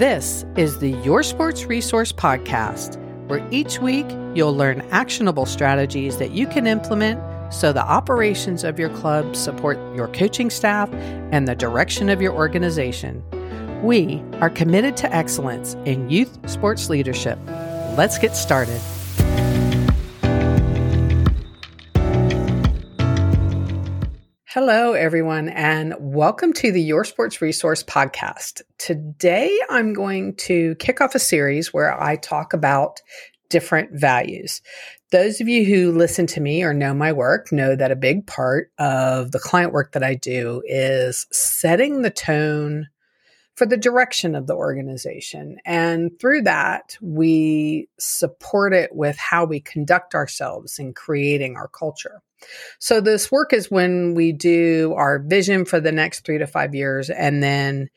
This is the Your Sports Resource Podcast, where each week you'll learn actionable strategies that you can implement so the operations of your club support your coaching staff and the direction of your organization. We are committed to excellence in youth sports leadership. Let's get started. Hello, everyone, and welcome to the Your Sports Resource Podcast. Today, I'm going to kick off a series where I talk about different values. Those of you who listen to me or know my work know that a big part of the client work that I do is setting the tone for the direction of the organization. And through that, we support it with how we conduct ourselves in creating our culture. So this work is when we do our vision for the next three to five years, and then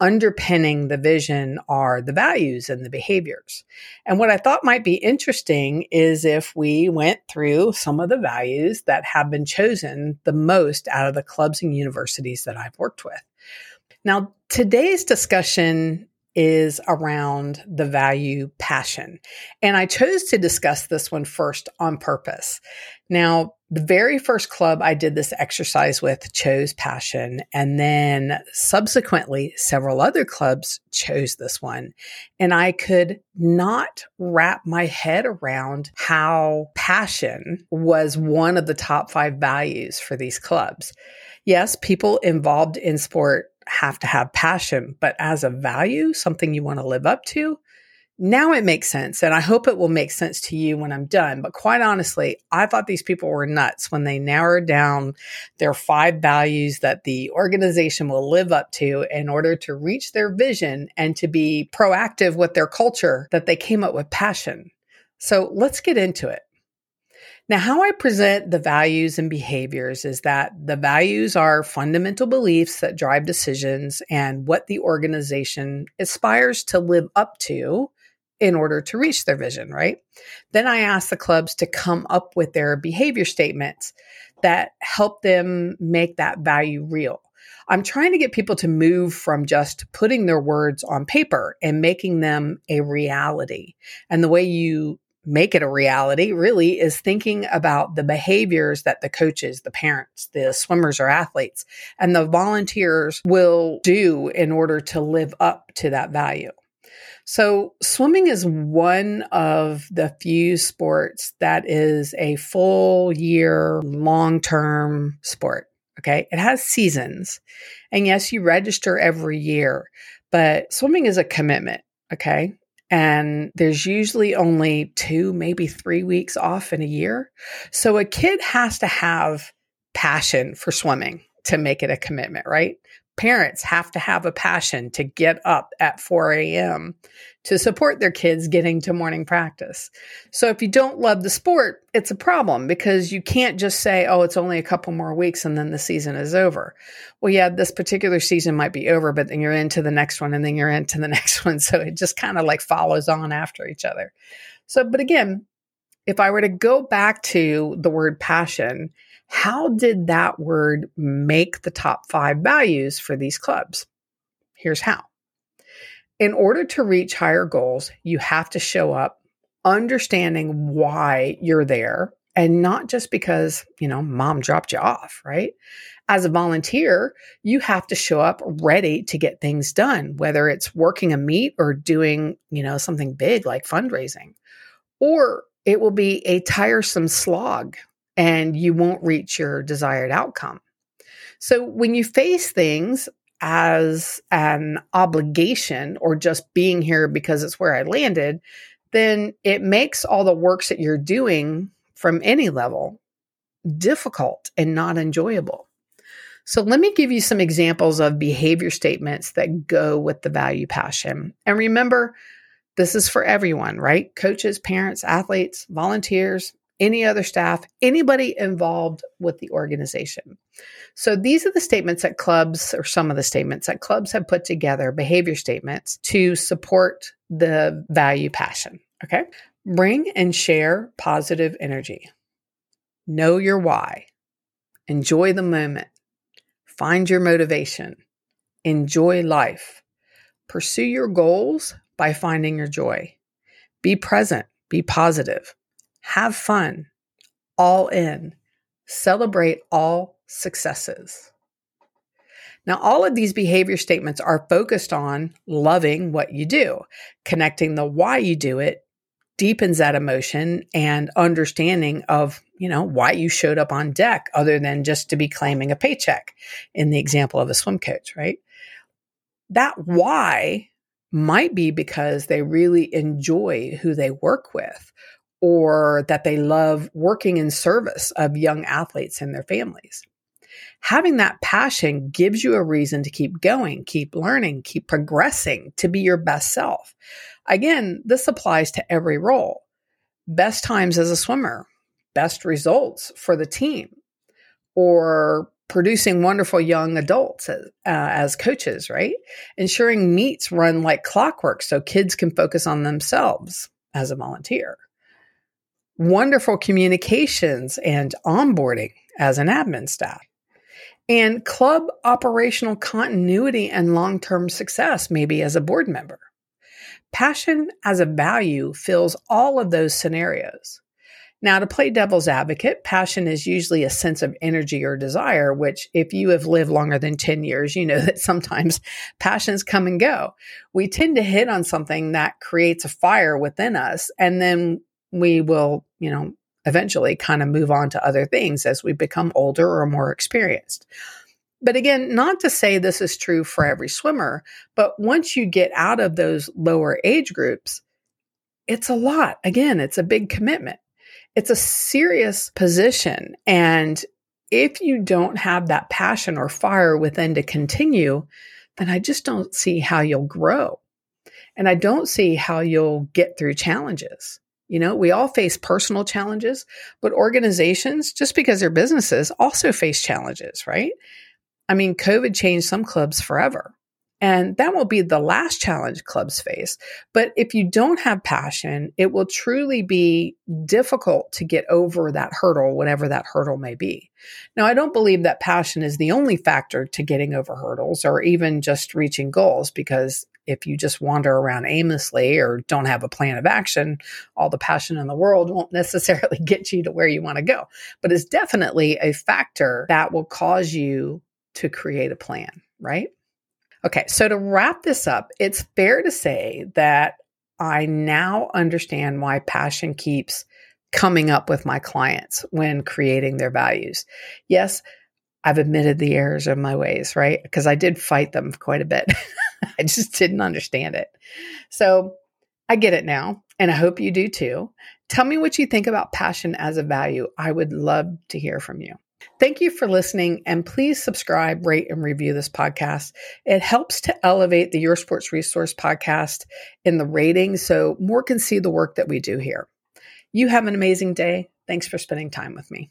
underpinning the vision are the values and the behaviors. And what I thought might be interesting is if we went through some of the values that have been chosen the most out of the clubs and universities that I've worked with. Now, today's discussion is around the value passion. And I chose to discuss this one first on purpose. Now, the very first club I did this exercise with chose passion. And then subsequently, several other clubs chose this one. And I could not wrap my head around how passion was one of the top five values for these clubs. Yes, people involved in sport have to have passion, but as a value, something you want to live up to, now it makes sense. And I hope it will make sense to you when I'm done. But quite honestly, I thought these people were nuts when they narrowed down their five values that the organization will live up to in order to reach their vision and to be proactive with their culture, that they came up with passion. So let's get into it. Now, how I present the values and behaviors is that the values are fundamental beliefs that drive decisions and what the organization aspires to live up to in order to reach their vision, right? Then I ask the clubs to come up with their behavior statements that help them make that value real. I'm trying to get people to move from just putting their words on paper and making them a reality. And the way you make it a reality really is thinking about the behaviors that the coaches, the parents, the swimmers or athletes, and the volunteers will do in order to live up to that value. So, swimming is one of the few sports that is a full year, long term sport. Okay. It has seasons. And yes, you register every year, but swimming is a commitment. Okay. And there's usually only two, maybe three weeks off in a year. So a kid has to have passion for swimming to make it a commitment, right? Parents have to have a passion to get up at 4 a.m. to support their kids getting to morning practice. So if you don't love the sport, it's a problem because you can't just say, oh, it's only a couple more weeks and then the season is over. Well, yeah, this particular season might be over, but then you're into the next one and then you're into the next one. So it just kind of like follows on after each other. So, but again, if I were to go back to the word passion, how did that word make the top five values for these clubs? Here's how. In order to reach higher goals, you have to show up understanding why you're there and not just because, you know, mom dropped you off, right? As a volunteer, you have to show up ready to get things done, whether it's working a meet or doing, you know, something big like fundraising. Or it will be a tiresome slog and you won't reach your desired outcome. So when you face things as an obligation or just being here because it's where I landed, then it makes all the works that you're doing from any level difficult and not enjoyable. So let me give you some examples of behavior statements that go with the value passion. And remember, this is for everyone, right? Coaches, parents, athletes, volunteers, any other staff, anybody involved with the organization. So these are the statements that clubs, or some of the statements that clubs have put together, behavior statements to support the value passion. Okay. Bring and share positive energy. Know your why. Enjoy the moment. Find your motivation. Enjoy life. pursue your goals by finding your joy. Be present, be positive, have fun, all in, celebrate all successes. Now, all of these behavior statements are focused on loving what you do, connecting the why you do it deepens that emotion and understanding of, you know, why you showed up on deck other than just to be claiming a paycheck in the example of a swim coach, right? That why might be because they really enjoy who they work with or that they love working in service of young athletes and their families. Having that passion gives you a reason to keep going, keep learning, keep progressing to be your best self. Again, this applies to every role. Best times as a swimmer, best results for the team, or producing wonderful young adults as, uh, as coaches, right? Ensuring meets run like clockwork so kids can focus on themselves as a volunteer. Wonderful communications and onboarding as an admin staff. And club operational continuity and long term success, maybe as a board member. Passion as a value fills all of those scenarios. Now, to play devil's advocate, passion is usually a sense of energy or desire, which, if you have lived longer than 10 years, you know that sometimes passions come and go. We tend to hit on something that creates a fire within us, and then we will, you know, eventually kind of move on to other things as we become older or more experienced. But again, not to say this is true for every swimmer, but once you get out of those lower age groups, it's a lot. Again, it's a big commitment. It's a serious position. And if you don't have that passion or fire within to continue, then I just don't see how you'll grow. And I don't see how you'll get through challenges. You know, we all face personal challenges, but organizations, just because they're businesses, also face challenges, right? I mean, COVID changed some clubs forever. And that will be the last challenge clubs face. But if you don't have passion, it will truly be difficult to get over that hurdle, whatever that hurdle may be. Now, I don't believe that passion is the only factor to getting over hurdles or even just reaching goals, because if you just wander around aimlessly or don't have a plan of action, all the passion in the world won't necessarily get you to where you want to go. But it's definitely a factor that will cause you to create a plan, right? Okay, so to wrap this up, it's fair to say that I now understand why passion keeps coming up with my clients when creating their values. Yes, I've admitted the errors of my ways, right? Because I did fight them quite a bit. I just didn't understand it. So I get it now, and I hope you do too. Tell me what you think about passion as a value. I would love to hear from you. Thank you for listening, and please subscribe, rate, and review this podcast. It helps to elevate the Your Sports Resource podcast in the ratings so more can see the work that we do here. You have an amazing day. Thanks for spending time with me.